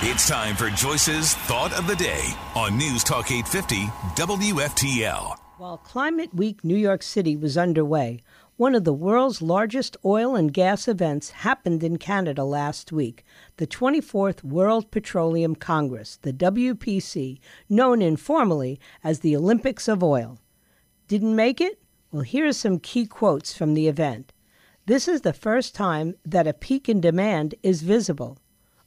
It's time for Joyce's Thought of the Day on News Talk 850 WFTL. While Climate Week New York City was underway, one of the world's largest oil and gas events happened in Canada last week the 24th World Petroleum Congress, the WPC, known informally as the Olympics of Oil. Didn't make it? Well, here are some key quotes from the event. This is the first time that a peak in demand is visible.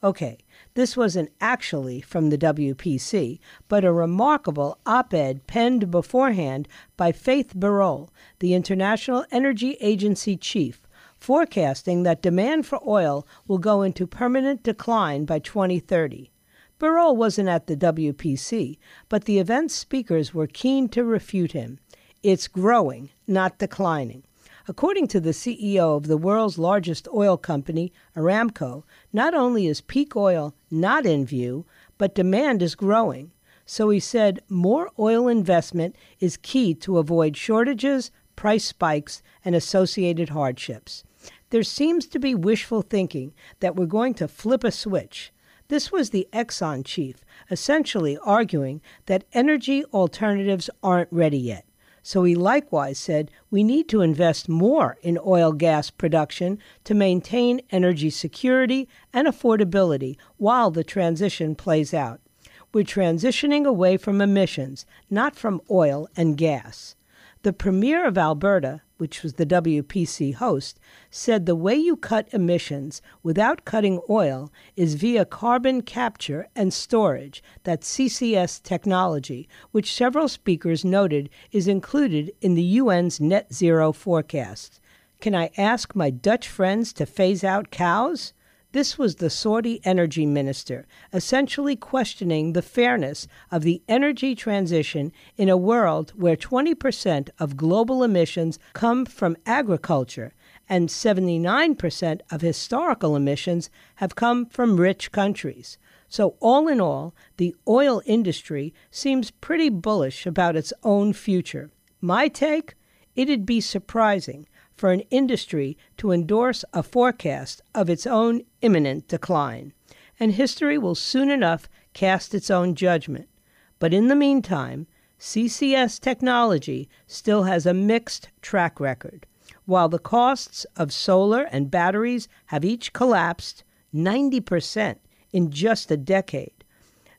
Okay, this wasn't actually from the WPC, but a remarkable op ed penned beforehand by Fatih Birol, the International Energy Agency chief, forecasting that demand for oil will go into permanent decline by 2030. Birol wasn't at the WPC, but the event's speakers were keen to refute him. It's growing, not declining. According to the CEO of the world's largest oil company, Aramco, not only is peak oil not in view, but demand is growing. So he said more oil investment is key to avoid shortages, price spikes, and associated hardships. There seems to be wishful thinking that we're going to flip a switch. This was the Exxon chief, essentially arguing that energy alternatives aren't ready yet. So he likewise said we need to invest more in oil gas production to maintain energy security and affordability while the transition plays out. We're transitioning away from emissions, not from oil and gas. The Premier of Alberta, which was the WPC host, said the way you cut emissions without cutting oil is via carbon capture and storage, that CCS technology, which several speakers noted is included in the UN's net zero forecast. Can I ask my Dutch friends to phase out cows? This was the Saudi energy minister, essentially questioning the fairness of the energy transition in a world where 20% of global emissions come from agriculture and 79% of historical emissions have come from rich countries. So, all in all, the oil industry seems pretty bullish about its own future. My take? It'd be surprising for an industry to endorse a forecast of its own imminent decline, and history will soon enough cast its own judgment. But in the meantime, CCS technology still has a mixed track record. While the costs of solar and batteries have each collapsed 90% in just a decade,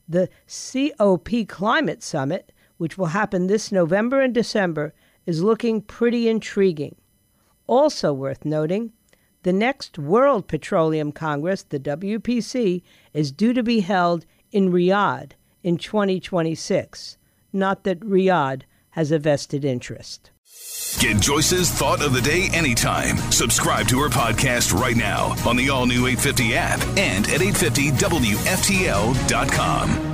the COP Climate Summit, which will happen this November and December, is looking pretty intriguing. Also worth noting, the next World Petroleum Congress, the WPC, is due to be held in Riyadh in 2026. Not that Riyadh has a vested interest. Get Joyce's Thought of the Day anytime. Subscribe to her podcast right now on the all new 850 app and at 850WFTL.com.